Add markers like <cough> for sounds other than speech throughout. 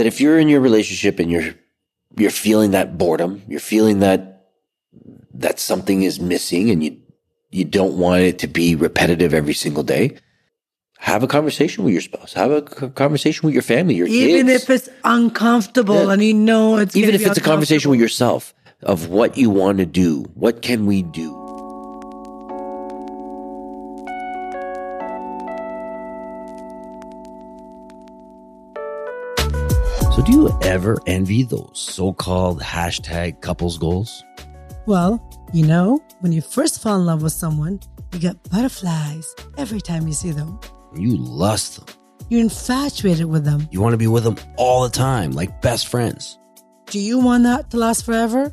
that if you're in your relationship and you're you're feeling that boredom, you're feeling that that something is missing and you you don't want it to be repetitive every single day, have a conversation with your spouse. Have a conversation with your family, your Even kids. if it's uncomfortable Yeah. and you know it's even if it's a conversation with yourself of what you want to do. What can we do? So, do you ever envy those so called hashtag couples goals? Well, you know, when you first fall in love with someone, you get butterflies every time you see them. You lust them. You're infatuated with them. You want to be with them all the time, like best friends. Do you want that to last forever?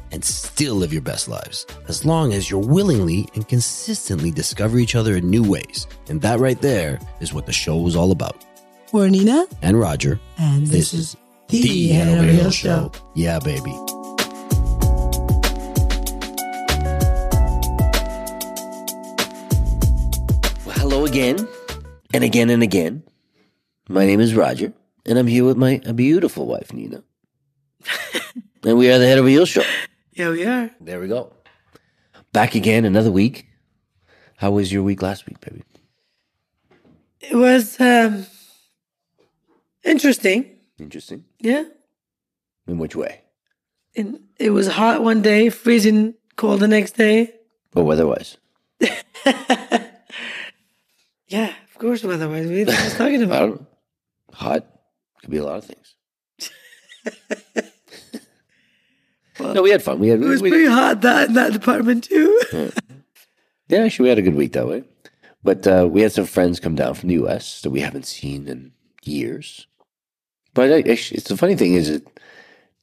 and still live your best lives as long as you're willingly and consistently discover each other in new ways. And that right there is what the show is all about. We're Nina, And Roger, and this, this is the the Hannah Hannah Hill Hill Show. Show. Yeah, baby. Well, hello again, and again and again. My name is Roger, and I'm here with my beautiful wife, Nina. <laughs> and we are the Head Over Heels Show. Yeah, we are. There we go. Back again, another week. How was your week last week, baby? It was um, interesting. Interesting. Yeah. In which way? And it was hot one day, freezing cold the next day. Or weather-wise? <laughs> Yeah, of course, weather-wise. What do you think I was talking <laughs> I about? don't know. Hot could be a lot of things. <laughs> no, we had fun. We had. It was we, pretty hot that in that department too. yeah, actually, we had a good week that way. But uh, we had some friends come down from the U.S. that we haven't seen in years. But I, actually, it's the funny thing is it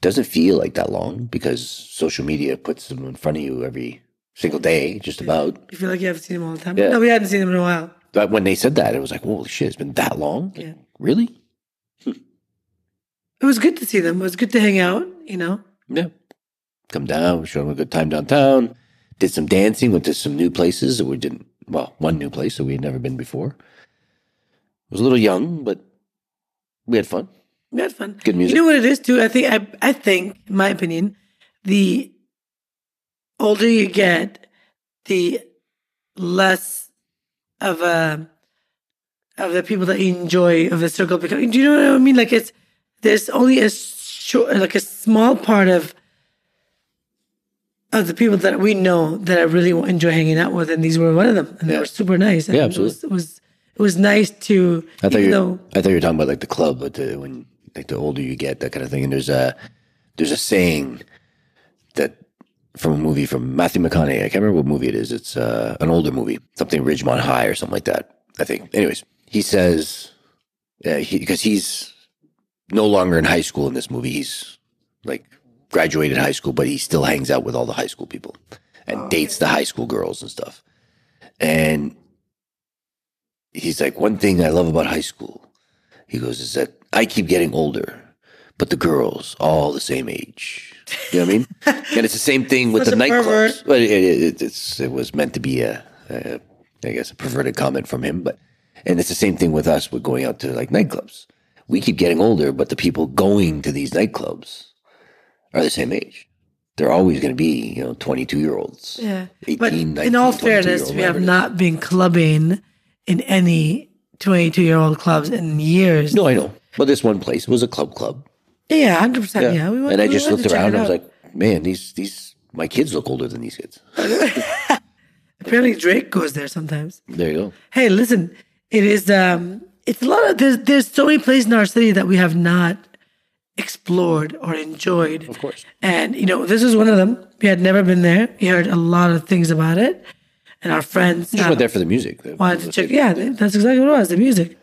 doesn't feel like that long because social media puts them in front of you every single day, just about. you feel like you haven't seen them all the time. Yeah. No, we hadn't seen them in a while. But when they said that, it was like, holy shit, it's been that long? Like, Yeah. Really? It was good to see them. It was good to hang out. You know. Yeah. Come down, showed them a good time downtown. Did some dancing, went to some new places that we didn't, well, one new place that we had never been before. was a little young, but we had fun. We had fun. Good music. You know what it is too. I think. I. I think, in my opinion, the older you get, the less of a of the people that you enjoy of the circle become. Do you know what I mean? Like it's there's only a short, like a small part of of the people that we know that I really enjoy hanging out with, and these were one of them, and they were super nice. And Yeah, It absolutely. was, it was it was nice to. I thought you though I thought you were talking about like the club, but the, when like the older you get, that kind of thing. And there's a there's a saying that from a movie from Matthew McConaughey. I can't remember what movie it is. It's uh, an older movie, something Ridgemont High or something like that. I think. Anyways, he says because he, 'cause he's no longer in high school in this movie. He's like graduated high school, but he still hangs out with all the high school people and dates the high school girls and stuff. And he's like, one thing I love about high school, he goes, is that I keep getting older, but the girls all the same age. You know what I mean? <laughs> and it's the same thing with the nightclubs. it, it, it's, it was meant to be a, a, I guess, a perverted comment from him. But and it's the same thing with us with going out to like nightclubs. We keep getting older, but the people going to these nightclubs are the same age. They're always going to be, you know, 22 year olds. Yeah. 18, but 19, in all fairness, we have whatever it is. not been clubbing in any 22 year old clubs in years. No, I know. But this one place it was a club club. Yeah, 100%. Yeah. we went, and I we just looked around and I was like, man, these these my kids look older than these kids. <laughs> apparently Drake goes there sometimes. There you go. Hey, listen, it is, um, it's a lot of, there's, there's so many places in our city that we have not explored or enjoyed. Of course. And, you know, this is one of them. We had never been there. We heard a lot of things about it. And our friends Just uh, went there for the music. wanted to check. Yeah, that's exactly what it was the music.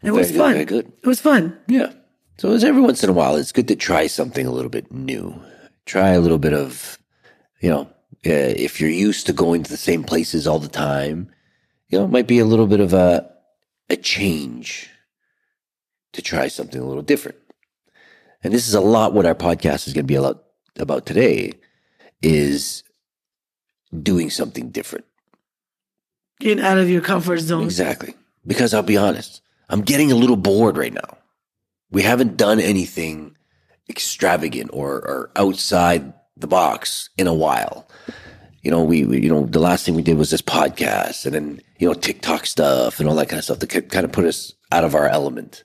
And it was fun. very good. It was fun. Yeah. So it's every once in a while, it's good to try something a little bit new. Try a little bit of, you know, uh, if you're used to going to the same places all the time, you know, it might be a little bit of a a change to try something a little different. And this is a lot what our podcast is going to be a lot about today is doing something different. Getting out of your comfort zone. Exactly. Because I'll be honest, I'm getting a little bored right now. We haven't done anything extravagant or, or outside the box in a while. You know, we, we, you know, the last thing we did was this podcast and then, you know, TikTok stuff and all that kind of stuff that kind of put us out of our element.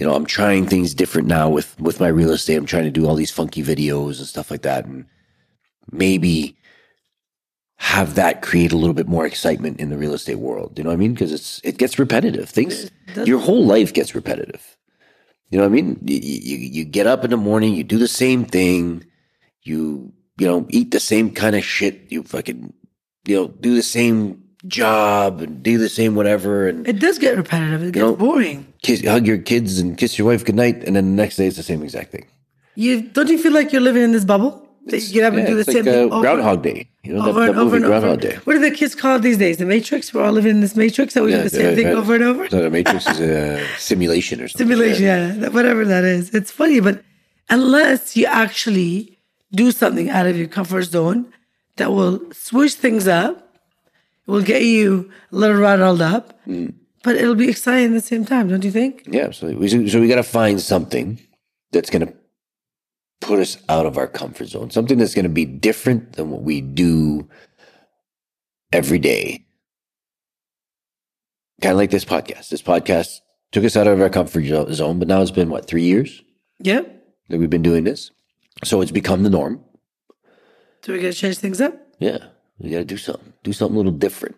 You know, I'm trying things different now with, with my real estate. I'm trying to do all these funky videos and stuff like that. And maybe have that create a little bit more excitement in the real estate world. You know what I mean? Because it's, it gets repetitive. Things, your whole life gets repetitive. You know what I mean? You, you, you get up in the morning, you do the same thing, you, you know, eat the same kind of shit, you fucking, you know, do the same job and do the same whatever. And It does get repetitive. It gets know, boring. kiss, hug your kids and kiss your wife goodnight. And then the next day it's the same exact thing. You don't you feel like you're living in this bubble? That you get up and do the same like, uh, thing over, Groundhog Day. You know, over that, and that over movie and over. Groundhog Day. What do the kids call these days? The Matrix. We're all living in this Matrix. That we do the same Yeah, thing yeah, over and over. So the Matrix is a <laughs> simulation or something. Simulation, yeah, that- whatever that is. It's funny, but unless you actually do something out of your comfort zone that will switch things up, will get you a little rattled up, Mm. but it'll be exciting at the same time, don't you think? Yeah, absolutely. So, so we got to find something that's going to put us out of our comfort zone, something that's going to be different than what we do every day. Kind of like this podcast. This podcast took us out of our comfort zone, but now it's been what, three years Yeah. that we've been doing this? So it's become the norm. So we got to change things up. Yeah, we got to do something, do something a little different.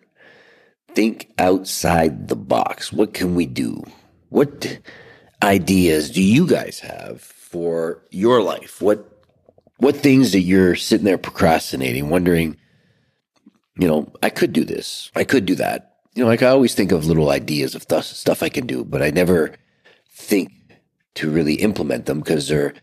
Think outside the box. What can we do? What ideas do you guys have for your life? What what things that you're sitting there procrastinating, wondering, you know, I could do this, I could do that. You know, like I always think of little ideas of th- stuff I can do, but I never think to really implement them because they're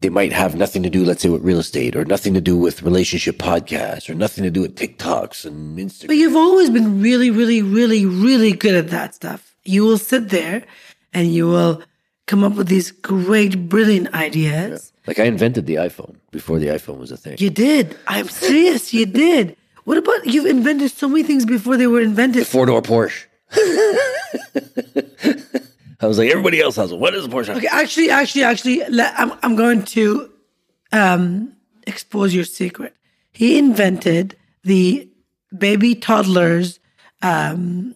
they might have nothing to do, let's say, with real estate or nothing to do with relationship podcasts or nothing to do with TikToks and Instagram. But you've always been really, really, really, really good at that stuff. You will sit there and you will come up with these great, brilliant ideas. Like I invented the iPhone before the iPhone was a thing. You did. I'm serious. You did. What about you've invented so many things before they were invented? The Four door Porsche. <laughs> I was like, everybody else has one. What is a Porsche? Okay, actually, actually, actually, I'm I'm going to um, expose your secret. He invented the baby toddlers The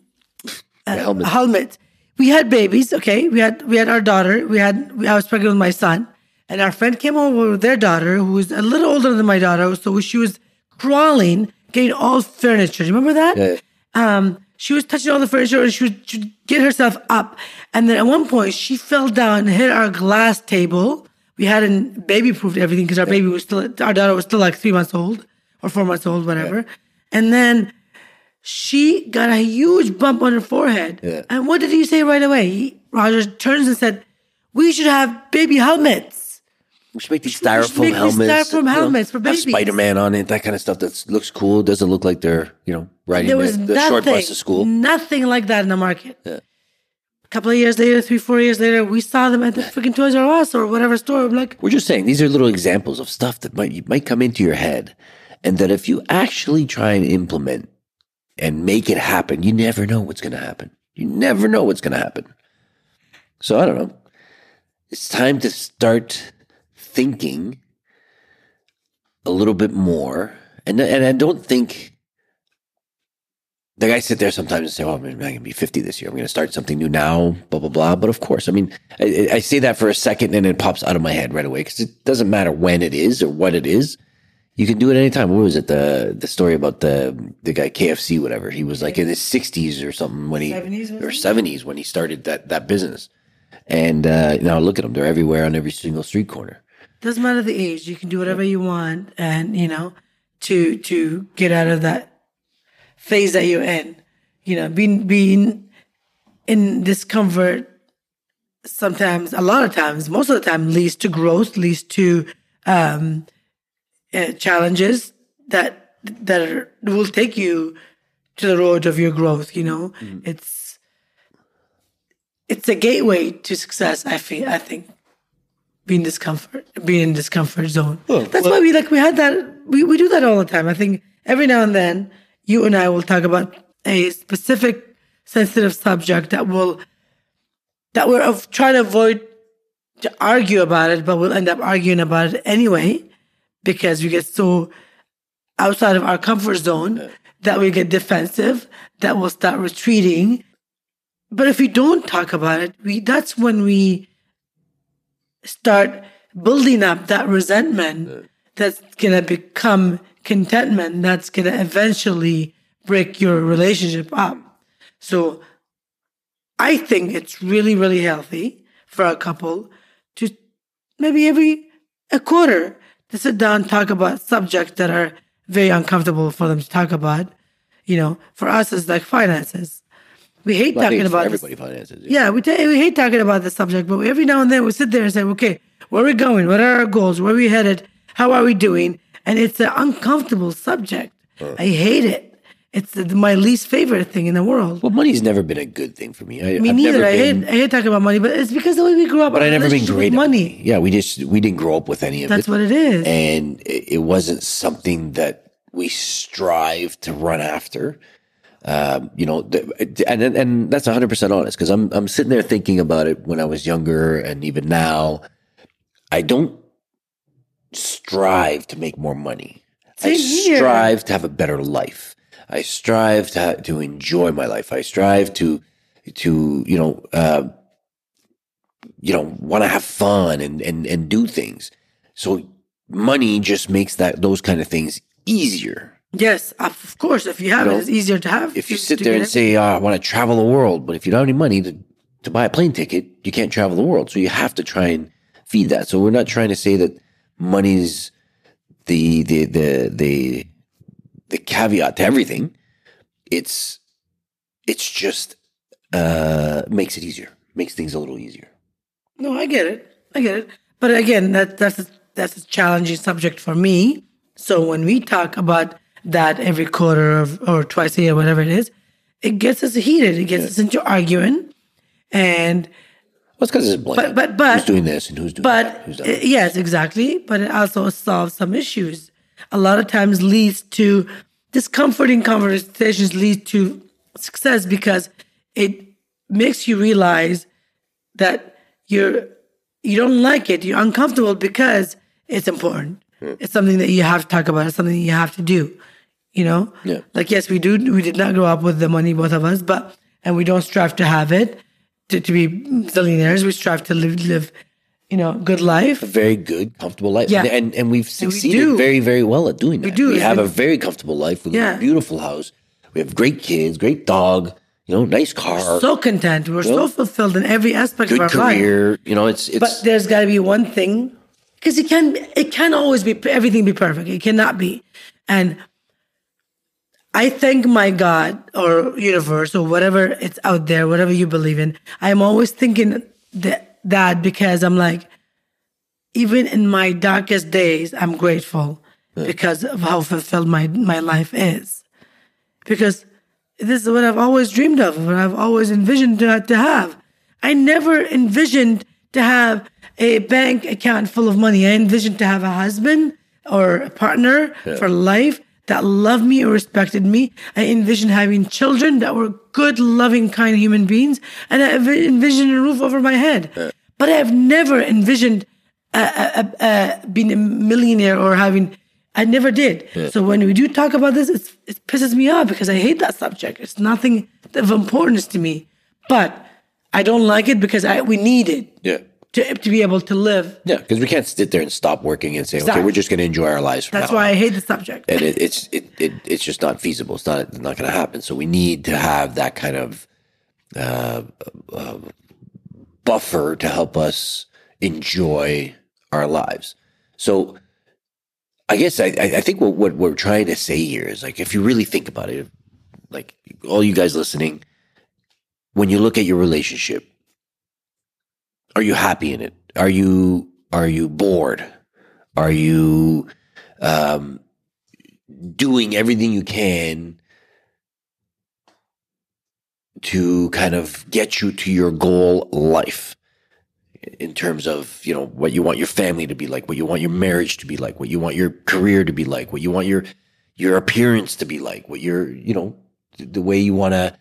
helmet. helmet. We had babies. Okay, we had we had our daughter. We had we, I was pregnant with my son, and our friend came over with their daughter, who was a little older than my daughter. So she was crawling, getting all furniture. Do you remember that? Yeah. Um, she was touching all the furniture, and she would, she would get herself up. And then at one point, she fell down and hit our glass table. We hadn't baby proofed everything because our baby was still our daughter was still like three months old or four months old, whatever. And then she got a huge bump on her forehead. Yeah. And what did he say right away? He, Roger turns and said, "We should have baby helmets." We should make these styrofoam make these helmets. styrofoam helmets for babies. Spider Man on it, that kind of stuff that looks cool. Doesn't look like they're, you know, riding There the, was the nothing, short bus to school. nothing like that in the market. Yeah. A couple of years later, three, four years later, we saw them at the freaking Toys R Us or whatever store. I'm like, We're just saying these are little examples of stuff that might might come into your head, and that if you actually try and implement and make it happen, you never know what's going to happen. You never know what's going to happen. So I don't know. It's time to start thinking a little bit more, and and I don't think. Like I sit there sometimes and say, "Oh, I'm not going to be 50 this year. I'm going to start something new now." Blah blah blah. But of course, I mean, I, I say that for a second, and it pops out of my head right away because it doesn't matter when it is or what it is. You can do it anytime. What was it? The the story about the the guy KFC, whatever. He was like in his 60s or something when he 70s, wasn't or it? 70s when he started that that business. And uh, now look at them; they're everywhere on every single street corner. Doesn't matter the age. You can do whatever you want, and you know, to to get out of that phase that you're in. You know, being being in discomfort sometimes, a lot of times, most of the time, leads to growth, leads to um, uh, challenges that that are, will take you to the road of your growth. You know, it's it's a gateway to success. I feel. I think being discomfort, being in discomfort zone. Well, That's well- why we like we had that. We we do that all the time. I think every now and then you and I will talk about a specific sensitive subject that will that we're of trying to avoid to argue about it, but we'll end up arguing about it anyway because we get so outside of our comfort zone that we get defensive, that we'll start retreating. But if we don't talk about it, we that's when we start building up that resentment that's gonna become contentment that's gonna eventually break your relationship up. So I think it's really, really healthy for a couple to maybe every a quarter to sit down and talk about subjects that are very uncomfortable for them to talk about. You know, for us, it's like finances. We hate Well, talking about this. everybody finances. Yeah, we, ta- we hate talking about the subject, but every now and then we sit there and say, okay, where are we going? What are our goals? Where are we headed? How are we doing? And it's an uncomfortable subject. I hate it. It's my least favorite thing in the world. Well, money's never been a good thing for me. I, Me I've neither. I been- hate, I hate talking about money, but it's because the way we grew up. but I never been great at money. Yeah, we just we didn't grow up with any of That's it, That's what it is. and it, it wasn't something that we strive to run after. Um, you know, the, and and- and that's hundred percent honest because I'm I'm sitting there thinking about it when I was younger and even now. I don't strive to make more money. I Same here. strive to have a better life. I strive to to enjoy my life. I strive to to you know uh, you know want to have fun and and and do things. So money just makes that those kind of things easier. Yes, of course. If you have You know, it, it's easier to have. If you sit there and it. say, oh, "I want to travel the world," but if you don't have any money to to buy a plane ticket, you can't travel the world. So you have to try and feed that. So we're not trying to say that money's the the the the the caveat to everything. It's it's just uh makes it easier, makes things a little easier. No, I get it. I get it. But again, that that's a, that's a challenging subject for me. So when we talk about that every quarter of, or twice a year, whatever it is, it gets us heated. It gets us into arguing, and Well, it's because it's blame. But- but- but- who's doing this and who's doing but that? Who's uh, that? yes, exactly. But it also solves some issues. A lot of times leads to discomforting conversations lead to success because it makes you realize that you're you don't like it. You're uncomfortable because it's important. Hmm. It's something that you have to talk about. It's something you have to do. You know, Yeah. like yes, we do. We did not grow up with the money, both of us, but and we don't strive to have it to, to be zillionaires. We strive to live, live, you know, good life. a very good, comfortable life. Yeah. And and we've we succeeded do. very, very well at doing that. We do. We have a very comfortable life. We live in Yeah. a beautiful house. We have great kids, great dog, you know, nice car, so content. We're so fulfilled in every aspect of our life. career. You know, it's it's But there's got to be one thing because it can it can always be everything be perfect. It cannot be, and I thank my God or universe or whatever it's out there, whatever you believe in. I'm always thinking that that because I'm like, even in my darkest days, I'm grateful mm. because of how fulfilled my my life is. Because this is what I've always dreamed of, what I've always envisioned to, to have. I never envisioned to have a bank account full of money. I envisioned to have a husband or a partner for life that loved me or respected me. I envisioned having children that were good, loving, kind human beings. And I envi- envisioned a roof over my head. But I've never envisioned uh, uh, uh, being a millionaire or having. I never did. So when we do talk about this, it's, it pisses me off because I hate that subject. It's nothing of importance to me. But I don't like it because I we need it yeah. To to be able to live. Yeah, because we can't sit there and stop working and say, okay, we're just going to enjoy our lives. From That's now why on. I hate the subject. and it, it's it, it it's just not feasible. It's not it's not going to happen. So we need to have that kind of uh, uh, buffer to help us enjoy our lives. So I guess I, I I think what, what we're trying to say here is like if you really think about it, like all you guys listening, when you look at your relationship, are you happy in it? Are you are you bored? Are you um, doing everything you can to kind of get you to your goal life in terms of you know what you want your family to be like what you want your marriage to be like what you want your career to be like what you want your your appearance to be like what your you know the way you want to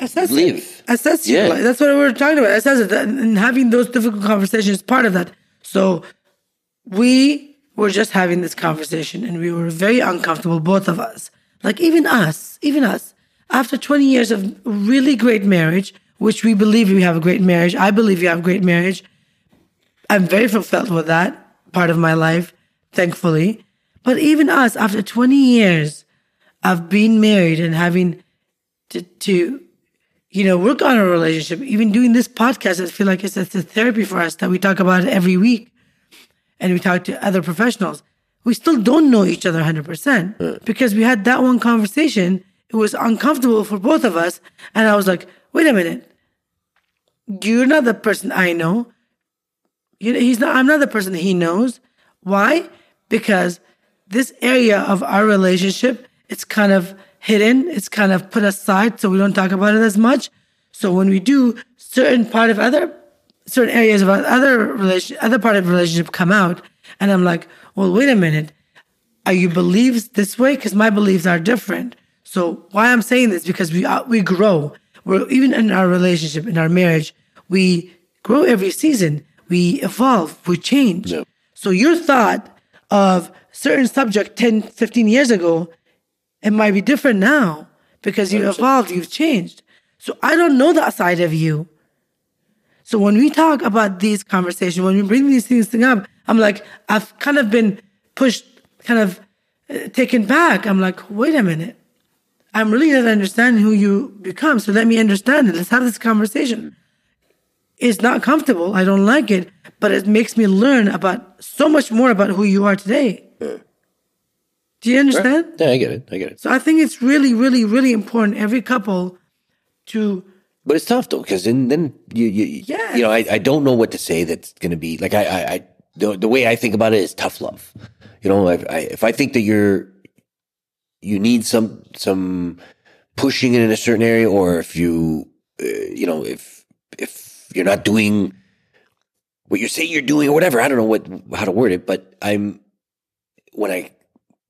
assess live. it. Assess Yeah. your life. That's what we were talking about. Assess it. And having those difficult conversations is part of that. So we were just having this conversation and we were very uncomfortable, both of us. Like even us, even us, after 20 years of really great marriage, which we believe we have a great marriage. I believe you have a great marriage. I'm very fulfilled with that part of my life, thankfully. But even us, after 20 years of being married and having to, to you know, work on a relationship, even doing this podcast, I feel like it's, it's a therapy for us that we talk about every week and we talk to other professionals. We still don't know each other 100% because we had that one conversation. It was uncomfortable for both of us. And I was like, wait a minute. You're not the person I know. You know, he's not, I'm not the person he knows. Why? Because this area of our relationship, it's kind of hidden. It's kind of put aside so we don't talk about it as much. So when we do, certain part of other, certain areas of other relation, other part of relationship come out, and I'm like, well, wait a minute, are you beliefs this way? Because my beliefs are different. So why I'm saying this because we uh, we grow. We're even in our relationship, in our marriage, we grow every season. We evolve. We change. Yeah. So your thought of certain subject 10, 15 years ago, it might be different now because you've evolved, you've changed. So I don't know that side of you. So when we talk about these conversations, when we bring these things up, I'm like, I've kind of been pushed, kind of uh, taken back. I'm like, wait a minute. I'm really not understanding who you become. So let me understand it. Let's have this conversation. It's not comfortable. I don't like it, but it makes me learn about so much more about who you are today. Do you understand? yeah i get it i get it So I think it's really, really, really important every couple to But it's tough though, because then then you you Yes. you know I, I don't know what to say that's going to be like I I, I the, the way I think about it is tough love. You know, if I, if I think that you're you need some some pushing in a certain area, or if you uh, you know if if you're not doing what you say you're doing or whatever, I don't know what how to word it, but I'm when I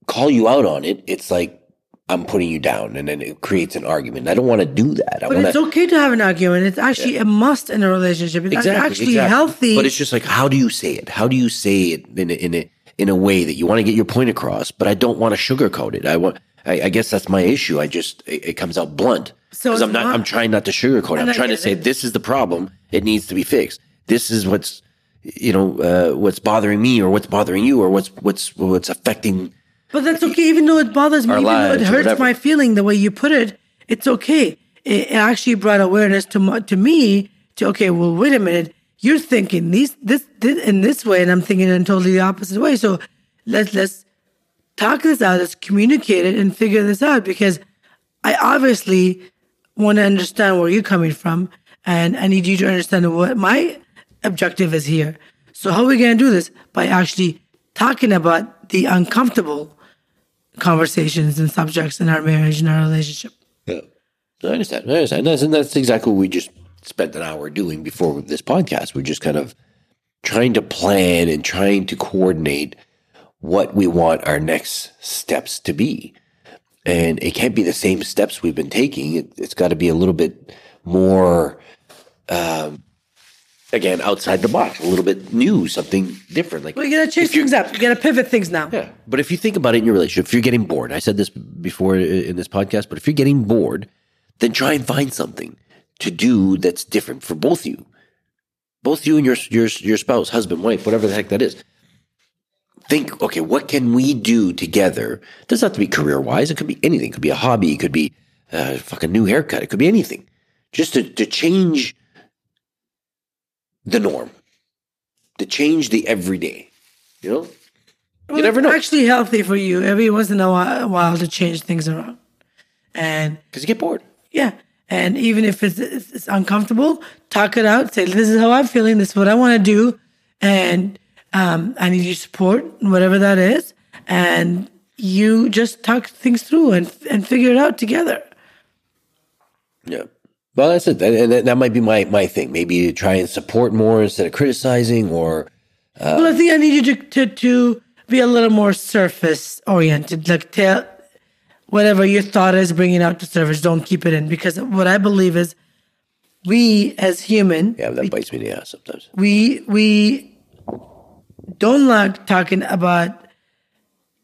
call you out on it, it's like I'm putting you down, and then it creates an argument. I don't want to do that. I But want it's okay to have an argument. It's actually a must in a relationship. It's exactly, actually exactly. healthy. But it's just like, how do you say it? How do you say it in a, in a in a way that you want to get your point across? But I don't want to sugarcoat it. I want. I, I guess that's my issue. I just it, it comes out blunt So because I'm not. not- I'm trying not to sugarcoat. I'm trying to say it. this is the problem. It needs to be fixed. This is what's you know uh, what's bothering me, or what's bothering you, or what's what's what's affecting. But that's okay, even though it bothers me, even though it hurts my feeling the way you put it. It's okay. It, actually brought awareness to my, to me to okay. Well, wait a minute. You're thinking these this, this in this way, and I'm thinking in totally the opposite way. So let's let's talk this out. Let's communicate it and figure this out because I obviously want to understand where you're coming from, and I need you to understand what my objective is here. So how are we going to do this? By actually talking about the uncomfortable conversations and subjects in our marriage and our relationship. Yeah. I understand. I understand. That's, and that's exactly what we just spent an hour doing before this podcast. We're just kind of trying to plan and trying to coordinate what we want our next steps to be. And it can't be the same steps we've been taking. It, it's got to be a little bit more, um, again, outside the box, a little bit new, something different. Like We got to change things up. We got to pivot things now. yeah. But if you think about it in your relationship, if you're getting bored, I said this before in this podcast, but if you're getting bored, then try and find something to do that's different for both you. Both you and your your your spouse, husband, wife, whatever the heck that is. Think, okay, what can we do together? It doesn't have to be career wise. It could be anything. It could be a hobby. It could be a fucking new haircut. It could be anything. Just to, to change the norm, to change the everyday. You know? Well, you never know. actually healthy for you every once in a while, while to change things around. And Because you get bored. yeah, And even if it's, it's uncomfortable, talk it out. Say, this is how I'm feeling. This is what I want to do. And um, I need your support, whatever that is. And you just talk things through and, and figure it out together. Yeah. Well, that's it. And that, that might be my, my thing. Maybe to try and support more instead of criticizing or. Uh, well, I think I need you to, to, to be a little more surface oriented. Like, tell whatever your thought is, bring it out to surface. Don't keep it in. Because what I believe is we as human. Yeah, that we, bites me in the ass sometimes. We, we don't like talking about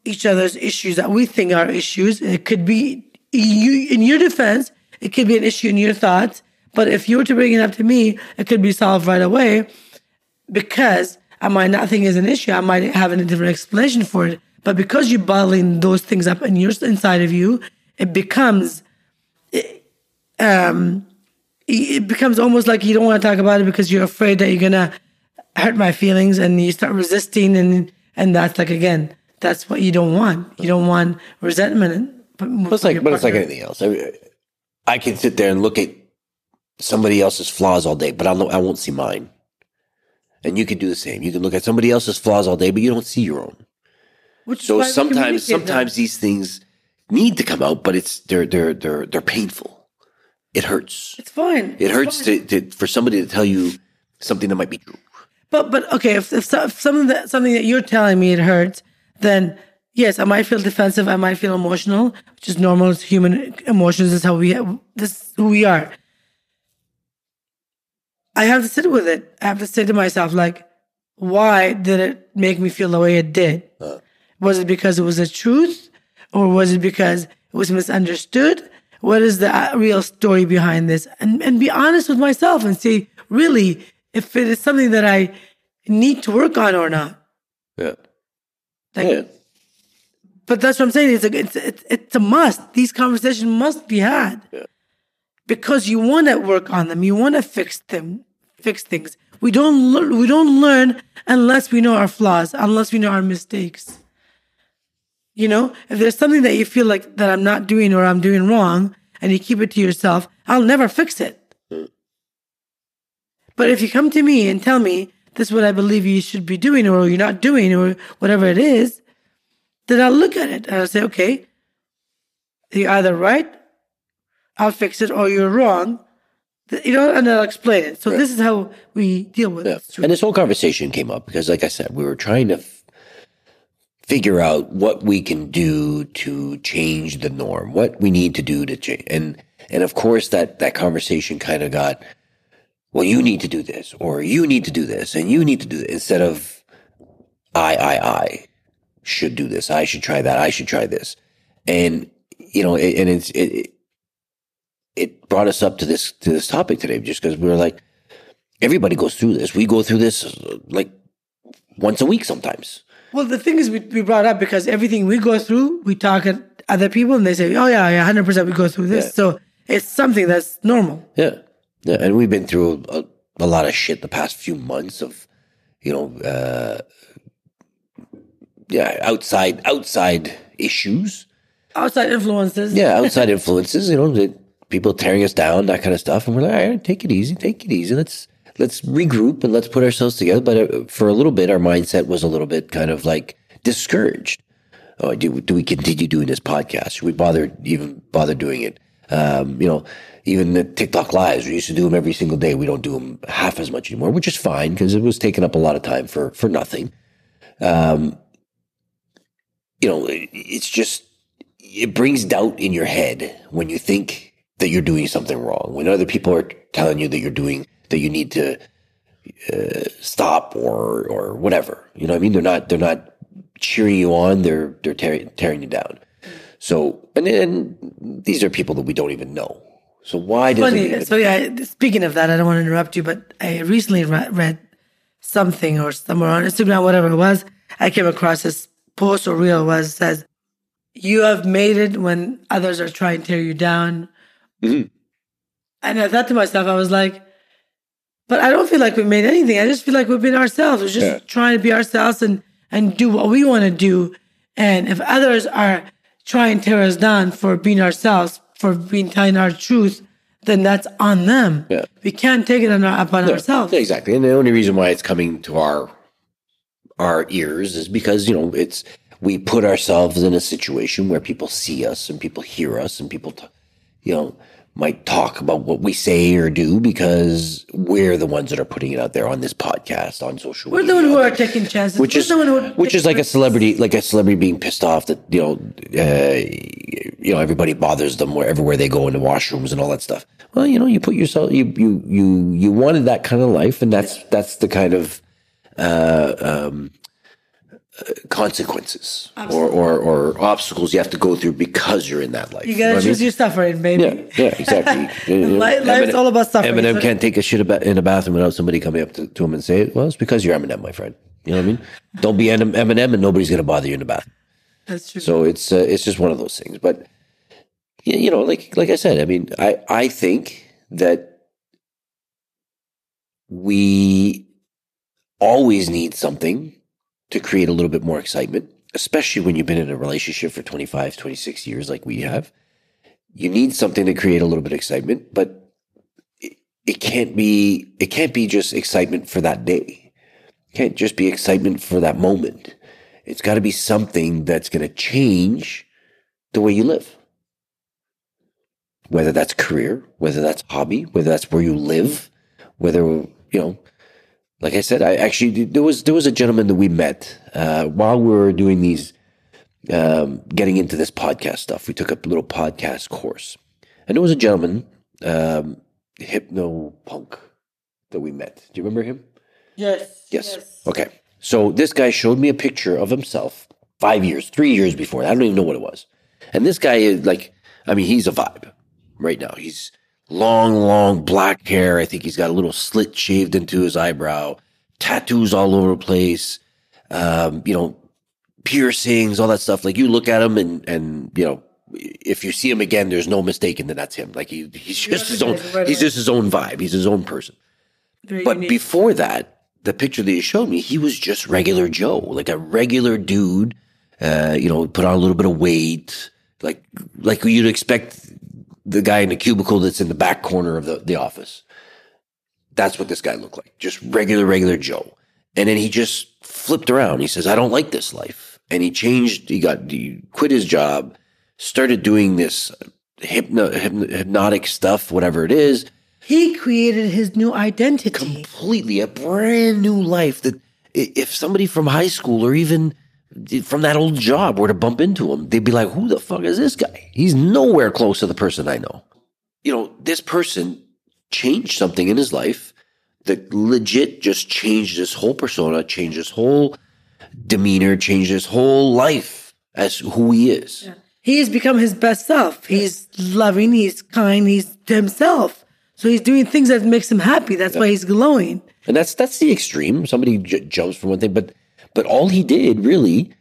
each other's issues that we think are issues. It could be you, in your defense, it could be an issue in your thoughts. But if you were to bring it up to me, it could be solved right away because I might not think it's an issue. I might have a different explanation for it. But because you're bottling those things up in your inside of you, it becomes, um, it becomes almost like you don't want to talk about it because you're afraid that you're gonna hurt my feelings, and you start resisting, and and that's like again, that's what you don't want. You don't want resentment. But it's like, but it's like anything else. I, I can sit there and look at somebody else's flaws all day, but I'll, I won't see mine. And you can do the same. You can look at somebody else's flaws all day, but you don't see your own. Which so sometimes, sometimes these things need to come out, but it's they're they're they're they're painful. It hurts. It's fine. It it's hurts fine. To, to for somebody to tell you something that might be true. But but okay, if, if, if something that something that you're telling me it hurts, then yes, I might feel defensive. I might feel emotional, which is normal. It's human emotions. This is how we this is who we are. I have to sit with it. I have to say to myself, like, why did it make me feel the way it did? Uh. Was it because it was the truth, or was it because it was misunderstood? What is the uh, real story behind this? And and be honest with myself and say, really, if it is something that I need to work on or not. Yeah. Like, yeah. But that's what I'm saying. It's a, it's, it's, it's a must. These conversations must be had. Yeah. Because you want to work on them. You want to fix them, fix things. We don't learn, we don't learn unless we know our flaws, unless we know our mistakes. You know, if there's something that you feel like that I'm not doing or I'm doing wrong and you keep it to yourself, I'll never fix it. Mm. But if you come to me and tell me this is what I believe you should be doing or you're not doing or whatever it is, then I'll look at it and I'll say, okay, you're either right, I'll fix it, or you're wrong. You know, and I'll explain it. So right. this is how we deal with yeah. it. And this whole conversation came up because, like I said, we were trying to f- figure out what we can do to change the norm, what we need to do to change. And and of course, that that conversation kind of got, well, you need to do this, or you need to do this, and you need to do it instead of I, I, I should do this. I should try that. I should try this. And, you know, and it's, it, it brought us up to this, to this topic today just because we were like, everybody goes through this. We go through this like once a week sometimes. Well, the thing is, we, we brought up because everything we go through, we talk at other people and they say, oh, yeah, yeah, 100% we go through this. Yeah. So it's something that's normal. Yeah. Yeah. And we've been through a, a lot of shit the past few months of, you know, uh, yeah, outside outside issues, outside influences. Yeah, outside <laughs> influences. You know, people tearing us down, that kind of stuff, and we're like, all right, take it easy, take it easy. Let's let's regroup and let's put ourselves together. But uh, for a little bit, our mindset was a little bit kind of like discouraged. Oh, do do we continue doing this podcast? Should we bother even bother doing it? Um, you know, even the TikTok lives, we used to do them every single day. We don't do them half as much anymore, which is fine because it was taking up a lot of time for for nothing. Um, you know, it's just, it brings doubt in your head when you think that you're doing something wrong, when other people are telling you that you're doing, that you need to uh, stop or, or whatever. You know what I mean? They're not, they're not cheering you on. They're, they're tearing, tearing you down. So, and then these are people that we don't even know. So why does funny? It so yeah, speaking of that, I don't want to interrupt you, but I recently read something or somewhere on Instagram, whatever it was. I came across this post or reel was says, "You have made it when others are trying to tear you down." Mm-hmm. And I thought to myself, I was like, "But I don't feel like we made anything. I just feel like we've been ourselves. We're just yeah. trying to be ourselves and and do what we want to do. And if others are trying to tear us down for being ourselves, for being telling our truth, then that's on them. Yeah. We can't take it on our, upon ourselves. Exactly. And the only reason why it's coming to our our ears is because you know it's we put ourselves in a situation where people see us and people hear us and people, t- you know, might talk about what we say or do because we're the ones that are putting it out there on this podcast on social media. We're the one who are taking chances. which We're is the one who which is like a celebrity, like a celebrity being pissed off that you know, uh, you know, everybody bothers them where everywhere they go in the washrooms and all that stuff. Well, you know, you put yourself, you you you you wanted that kind of life, and that's that's the kind of uh, um, uh, consequences or, or or obstacles you have to go through because you're in that life. You know gotta what I choose mean? your suffering, baby. Yeah, yeah, exactly. <laughs> You know, Li- life's all about suffering. Eminem So- can't take a shit about, in a bathroom without somebody coming up to, to him and say. Well, it's because you're Eminem, my friend. You know what I mean? Don't be Em- Eminem, and nobody's gonna bother you in the bathroom. That's true. So it's uh, it's just one of those things. But you know, like like I said, I mean, I I think that we always need something to create a little bit more excitement, especially when you've been in a relationship for 25, 26 years like we have. You need something to create a little bit of excitement, but it, it can't be it can't be just excitement for that day. It can't just be excitement for that moment. It's got to be something that's going to change the way you live. Whether that's career, whether that's hobby, whether that's where you live, whether you know like I said, I actually there was there was a gentleman that we met uh, while we were doing these, um, getting into this podcast stuff. We took a little podcast course, and there was a gentleman, um, hypno punk, that we met. Do you remember him? yes. Yes. Okay. So this guy showed me a picture of himself five years, three years before. I don't even know what it was. And this guy is like, I mean, he's a vibe right now. He's long, long black hair. I think he's got a little slit shaved into his eyebrow, tattoos all over the place. Um, you know, piercings, all that stuff. Like you look at him and, and, you know, if you see him again, there's no mistaking that that's him. Like he, he's just his own, right he's just his own vibe. He's his own person. Very But unique. before that, the picture that you showed me, he was just regular Joe, like a regular dude. Uh, you know, put on a little bit of weight, like like you'd expect the guy in the cubicle that's in the back corner of the, the office. That's what this guy looked like. Just regular, regular Joe. And then he just flipped around. He says, I don't like this life. And he changed, he got, he quit his job, started doing this hypno, hypno, hypnotic stuff, whatever it is he created his new identity. completely a brand new life that if somebody from high school or even from that old job were to bump into him, they'd be like, who the fuck is this guy? He's nowhere close to the person I know. You know, this person changed something in his life that legit just changed his whole persona, changed his whole demeanor, changed his whole life as who he is. He's become his best self. He's loving, he's kind, he's himself. So he's doing things that makes him happy. That's why he's glowing. And that's that's the extreme. Somebody j- jumps from one thing, but but all he did really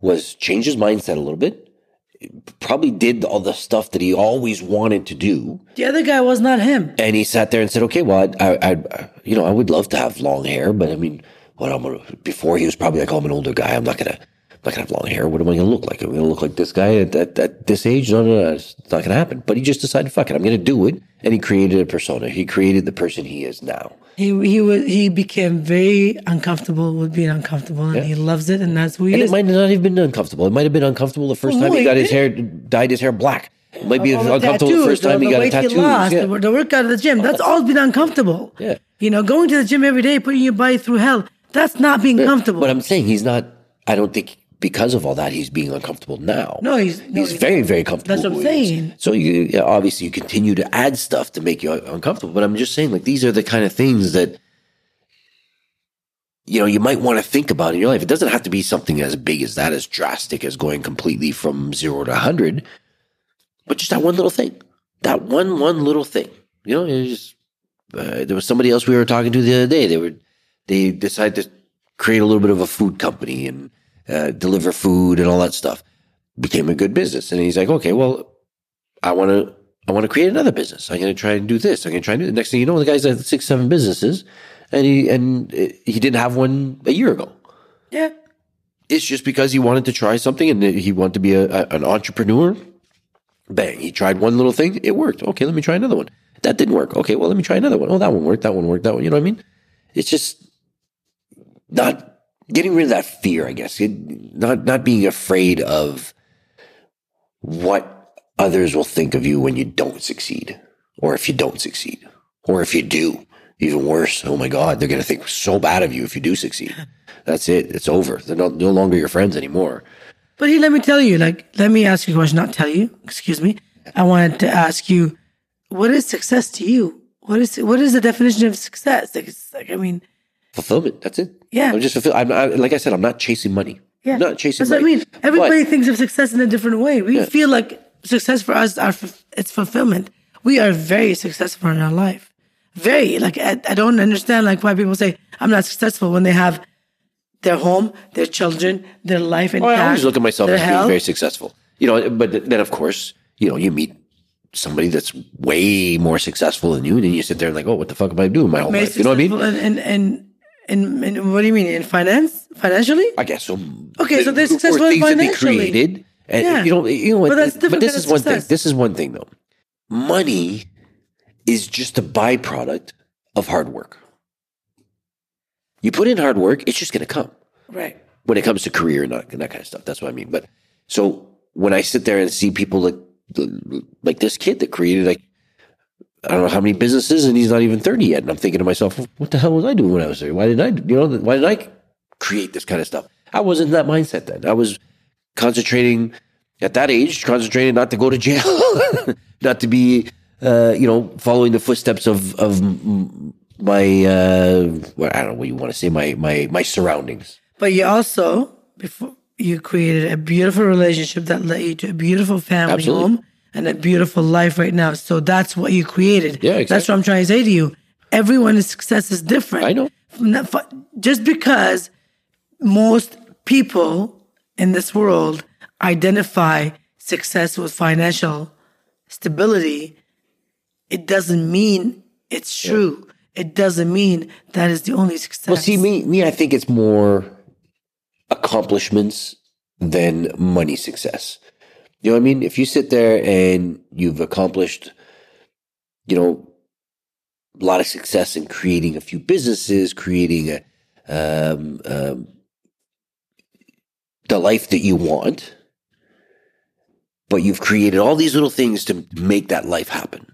was change his mindset a little bit. Probably did all the stuff that he always wanted to do, The other guy was not him. and he sat there and said, "Okay, well, I'd, I, I, you know, I would love to have long hair, but I mean, what I'm gonna." Before he was probably like, "Oh, I'm an older guy. I'm not gonna, not gonna have long hair. What am I gonna look like? I'm gonna look like this guy at, at, at this age? No, no, no, it's not gonna happen." But he just decided, "Fuck it, I'm gonna do it," and he created a persona. He created the person he is now. He he was he became very uncomfortable with being uncomfortable, and he loves it, and that's he And it might not have been uncomfortable. It might have been uncomfortable the first Oh, time he got his hair dyed his hair black. It might be the uncomfortable the tattoos, first time the, he the got a tattoo. lost, Yeah. the, the workout at the gym. That's all been uncomfortable. Yeah. You know, going to the gym every day, putting your body through hell. That's not being comfortable. But I'm saying he's not. I don't think because of all that he's being uncomfortable now. No, he's- he's very very comfortable. That's what I'm who he is. saying. So you yeah, obviously you continue to add stuff to make you uncomfortable. But I'm just saying like these are the kind of things that you know you might want to think about in your life. It doesn't have to be something as big as that, as drastic as going completely from zero to hundred. But just that one little thing, that one one little thing. You know, just uh, there was somebody else we were talking to the other day. They were they decided to create a little bit of a food company and uh, deliver food and all that stuff. Became a good business, and he's like, okay, well, I want to I want to create another business. I'm going to try and do this. I'm going to try and do the next thing you know, the guy's had six seven businesses, and he and he didn't have one a year ago. yeah. It's just because he wanted to try something and he wanted to be a, a- an entrepreneur. Bang! He tried one little thing, it worked. Okay, let me try another one. that didn't work. Okay, well, let me try another one. Oh, that one worked. That one worked. That one. You know what I mean? It's just not getting rid of that fear. I guess It- not not being afraid of what others will think of you when you don't succeed, or if you don't succeed, or if you do. Even worse, oh my God, they're going to think so bad of you if you do succeed. <laughs> That's it. It's over. They're not, no longer your friends anymore. But he let me tell you, like, let me ask you a question, not tell you, excuse me. I wanted to ask you, what is success to you? What is what is the definition of success? Like, it's like I mean, Fulfillment. That's it. Yeah. I'm just fulfill. I'm like I said. I'm not chasing money. yeah, I'm not chasing That's what I money. mean. Everybody But- thinks of success in a different way. We feel like success for us are it's fulfillment. We are very successful in our life. Very like I, I don't understand like why people say I'm not successful when they have their home, their children, their life And Well, I always look at myself as being health. very successful. You know, but then of course, you know, you meet somebody that's way more successful than you, and then you sit there and like, oh, what the fuck am I doing my whole life? You know what I mean? And and, and and and what do you mean in finance? Financially? I guess so. Okay, so they're Or successful things that they created, and Yeah. you know, you know what? But that's different but this is one success. thing. This is one thing though. Money is just a byproduct of hard work. You put in hard work, it's just going to come. Right. when it comes to career and that, and that kind of stuff. That's what I mean. But so when I sit there and see people like like this kid that created like I don't know how many businesses and he's not even thirty yet, and I'm thinking to myself, what the hell was I doing when I was there? Why did I, you know, why did I create this kind of stuff? I wasn't in that mindset then. I was concentrating at that age, concentrating not to go to jail, <laughs> not to be, uh, you know, following the footsteps of of my, uh, well, I don't know what you want to say, my my my surroundings. But you also before you created a beautiful relationship that led you to a beautiful family Absolutely. home and a beautiful life right now. So that's what you created. Yeah, exactly. That's what I'm trying to say to you. Everyone's success is different. I know. Just because most people in this world identify success with financial stability, it doesn't mean it's true. It doesn't mean that is the only success. Well, see, me, me, I think it's more accomplishments than money success. You know what I mean? If you sit there and you've accomplished, you know, a lot of success in creating a few businesses, creating a, um, um, the life that you want, but you've created all these little things to make that life happen.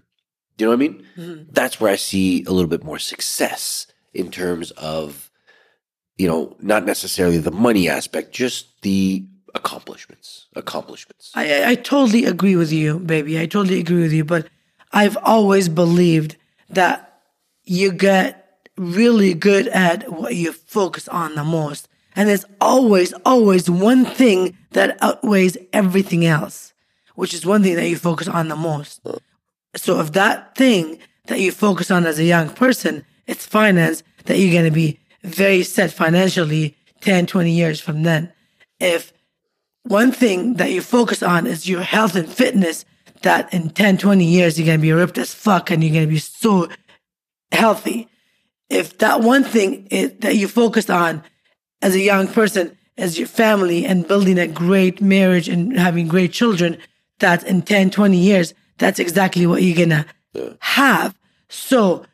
Do you know what I mean? That's where I see a little bit more success in terms of, you know, not necessarily the money aspect, just the accomplishments. Accomplishments. I, I- totally agree with you, baby. I totally agree with you. But I've always believed that you get really good at what you focus on the most. And there's always, always one thing that outweighs everything else, which is one thing that you focus on the most. So if that thing that you focus on as a young person, it's finance, that you're going to be very set financially 10, 20 years from then. If one thing that you focus on is your health and fitness, that in 10, 20 years, you're going to be ripped as fuck and you're going to be so healthy. If that one thing is, that you focused on as a young person is your family and building a great marriage and having great children, that in 10, 20 years, that's exactly what you're going to have. So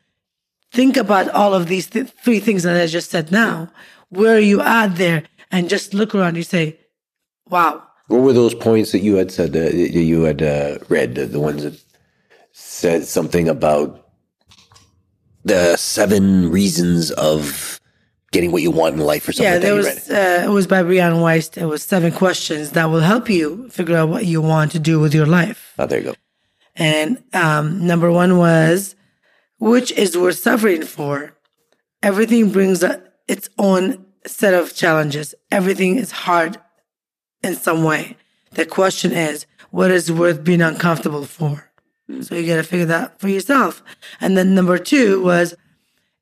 think about all of these th- three things that I just said now. Where are you at there? And just look around. You say, wow, What were those points that you had said that you had uh, read? The, the ones that said something about the seven reasons of getting what you want in life or something Yeah, like that. there was. read. Uh, it was by Brianna Weiss. It was seven questions that will help you figure out what you want to do with your life. Oh, there you go. And um, number one was, which is worth suffering for? Everything brings a, its own set of challenges. Everything is hard in some way. The question is, what is worth being uncomfortable for? So you got to figure that for yourself. And then number two was,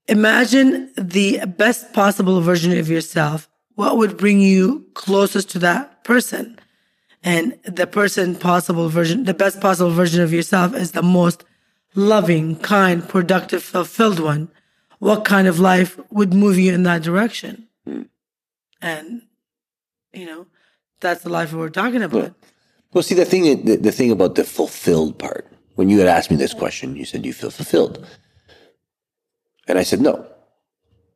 imagine the best possible version of yourself. What would bring you closest to that person? And the person possible version, the best possible version of yourself is the most loving, kind, productive, fulfilled one. What kind of life would move you in that direction? Hmm. And, you know, that's the life we're talking about. Well, see, the thing, the, the thing about the fulfilled part, when you had asked me this question, you said, Do you feel fulfilled? And I said, No.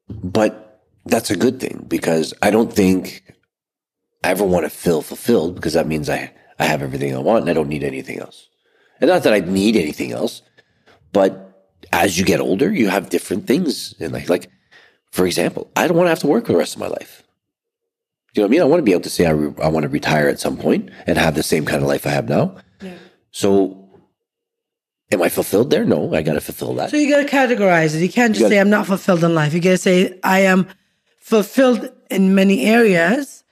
But that's a good thing because I don't think I ever want to feel fulfilled because that means I, I have everything I want and I don't need anything else. And not that I need anything else, but as you get older, you have different things in life. Like, for example, I don't want to have to work for the rest of my life. You know what I mean? I want to be able to say I, re- I want to retire at some point and have the same kind of life I have now. Yeah. So, am I fulfilled there? No, I got to fulfill that. So you got to categorize it. You can't just You gotta- say I'm not fulfilled in life. You got to say I am fulfilled in many areas,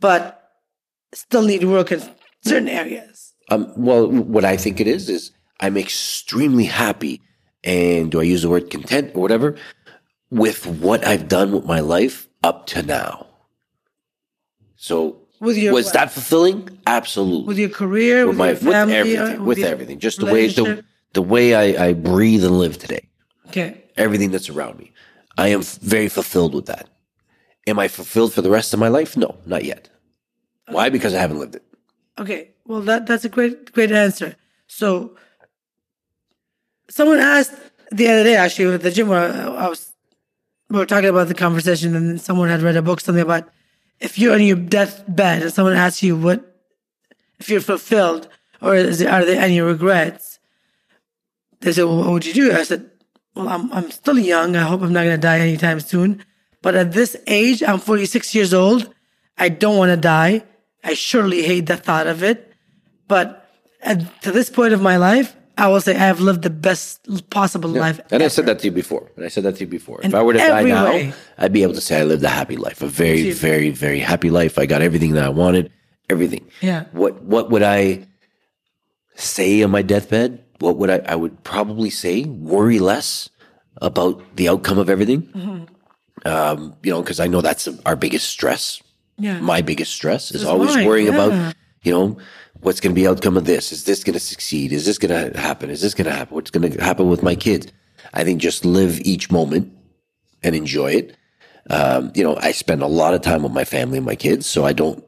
but still need to work in certain areas. Um, well, what I think it is is I'm extremely happy, and do I use the word content or whatever with what I've done with my life up to now. So With your was that fulfilling? Absolutely. with your career, with, with my your family, with uh, everything, with your everything, just the way the, the way I, I breathe and live today, Okay. everything that's around me. I am f- very fulfilled with that. Am I fulfilled for the rest of my life? No, not yet. Why? Because I haven't lived it. Okay. Well, that that's a great great answer. So, someone asked the other day, actually, at the gym where I was, we were talking about the conversation, and someone had read a book, something about if you're on your deathbed and someone asks you what, if you're fulfilled or there, are there any regrets? They said, well, what would you do? I said, well, I'm, I'm still young. I hope I'm not going to die anytime soon. But at this age, I'm 46 years old. I don't want to die. I surely hate the thought of it. But at, to this point of my life, I will say I have lived the best possible life. And I said that to you before. And I said that to you before. In if I were to die now, way. I'd be able to say I lived a happy life, a very, Achieved. very, very happy life. I got everything that I wanted, everything. Yeah. What What would I say on my deathbed? What would I? I would probably say worry less about the outcome of everything. Mm-hmm. Um, you know, because I know that's our biggest stress. Yeah. My biggest stress is is always mine, worrying yeah. about, you know, what's going to be outcome of this? Is this going to succeed? Is this going to happen? Is this going to happen? What's going to happen with my kids? I think just live each moment and enjoy it. Um, you know, I spend a lot of time with my family and my kids, so I don't.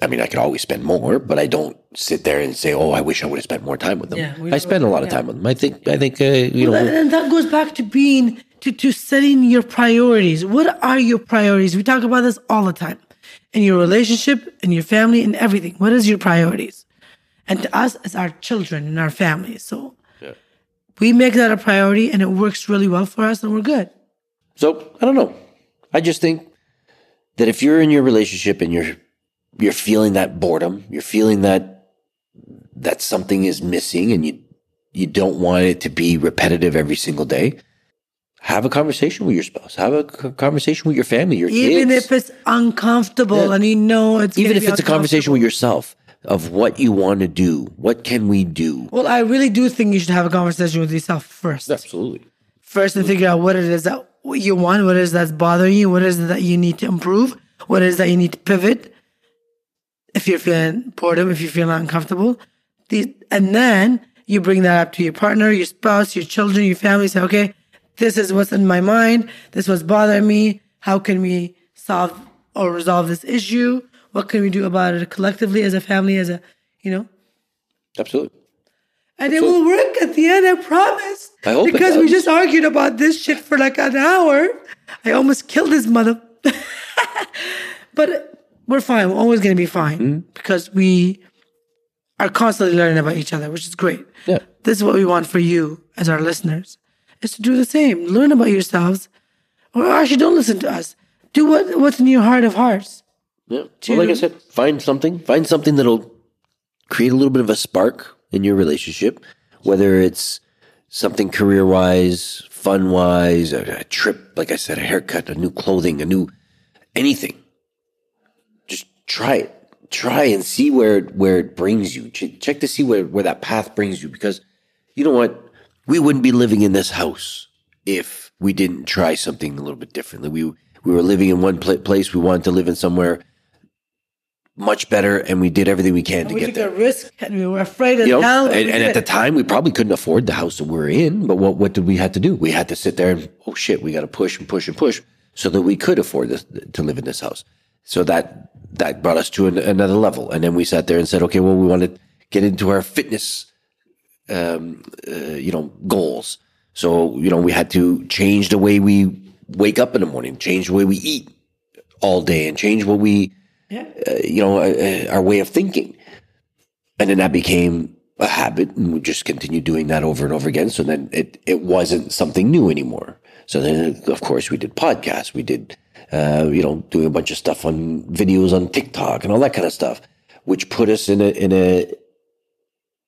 I mean, I could always spend more, but I don't sit there and say, "Oh, I wish I would have spent more time with them." Yeah, I spend a lot of yeah. time with them. I think. I think. Uh, you know. and that goes back to being to, to setting your priorities. What are your priorities? We talk about this all the time. In your relationship, in your family, in everything. What is your priorities? And to us, it's our children and our families. So Yeah. we make that a priority and it works really well for us and we're good. So I don't know. I just think that if you're in your relationship and you're you're feeling that boredom, you're feeling that that something is missing, and you you don't want it to be repetitive every single day, have a conversation with your spouse. Have a conversation with your family, your Even kids. if it's uncomfortable Yeah. and you know it's even if it's a conversation with yourself of what you want to do, what can we do? Well, I really do think you should have a conversation with yourself first. Absolutely. First, and figure out what it is that you want, what it is that's bothering you, what it is that you need to improve, what it is that you need to pivot. If you're feeling boredom, if you're feeling uncomfortable, and then you bring that up to your partner, your spouse, your children, your family. Say, okay, this is what's in my mind. This was bothering me. How can we solve or resolve this issue? What can we do about it collectively as a family, as a, you know? Absolutely. And it will work at the end, I promise. I hope Because we just argued about this shit for like an hour. I almost killed this mother. <laughs> but we're fine. We're always going to be fine Mm-hmm. because we are constantly learning about each other, which is great. Yeah. This is what we want for you as our listeners is to do the same. Learn about yourselves or actually don't listen to us. Do what, what's in your heart of hearts. Yeah. Well, like I said, find something. Find something that'll create a little bit of a spark in your relationship, whether it's something career wise, fun wise, a, a trip, like I said, a haircut, a new clothing, a new anything. Just try it. Try and see where it, where it brings you. Check to see where, where that path brings you because you know what? We wouldn't be living in this house if we didn't try something a little bit differently. We we were living in one pla- place. We wanted to live in somewhere much better, and we did everything we can to We get took there. a risk and we were afraid of You know, but and, and at the time, we probably couldn't afford the house that we are in. But what what did we have to do? We had to sit there and oh shit, we got to push and push and push so that we could afford this, to live in this house. So that that brought us to an, another level, and then we sat there and said, okay, well, we want to get into our fitness um, uh, you know, goals. So, you know, we had to change the way we wake up in the morning, change the way we eat all day, and change what we, Yeah. uh, you know, uh, uh, our way of thinking. And then that became a habit, and we just continued doing that over and over again. So then it it wasn't something new anymore. So then, of course, we did podcasts, we did, uh, you know, doing a bunch of stuff on videos on TikTok and all that kind of stuff, which put us in a in a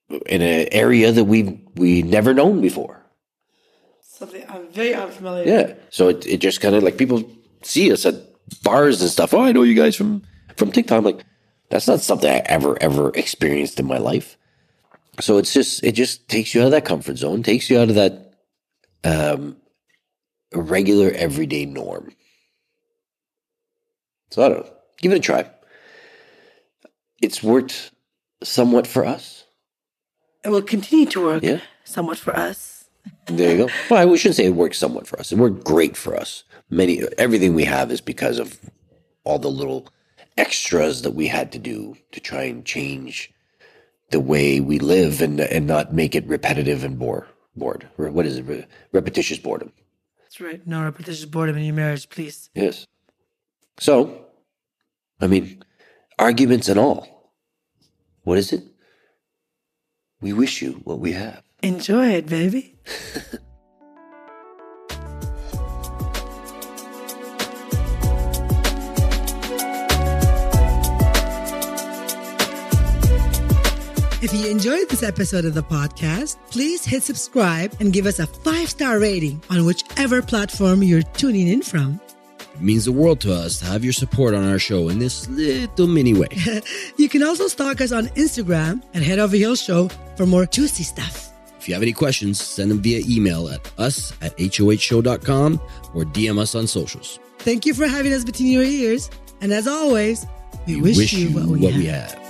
in an area that we we never known before. Something I'm very unfamiliar. Yeah. So it, it just kind of like people see us at bars and stuff. Oh, I know you guys from from TikTok. I'm like, that's not something I ever ever experienced in my life. So it's just it just takes you out of that comfort zone, takes you out of that um regular everyday norm. So I don't know. Give it a try. It's worked somewhat for us. It will continue to work Yeah. somewhat for us. There you go. <laughs> Well, we shouldn't say it worked somewhat for us. It worked great for us. Many everything we have is because of all the little extras that we had to do to try and change the way we live and and not make it repetitive and bore bored. What is it? Repetitious boredom. That's right. No repetitious boredom in your marriage, please. Yes. So, I mean, arguments and all. What is it? We wish you what we have. Enjoy it, baby. <laughs> If you enjoyed this episode of the podcast, please hit subscribe and give us a five star rating on whichever platform you're tuning in from. It means the world to us to have your support on our show in this little mini way. <laughs> You can also stalk us on Instagram and Head Over Heels Show for more juicy stuff. if you have any questions, send them via email at us at hohshow.com or DM us on socials. Thank you for having us between your ears. And as always, we, wish, you what we have. we have.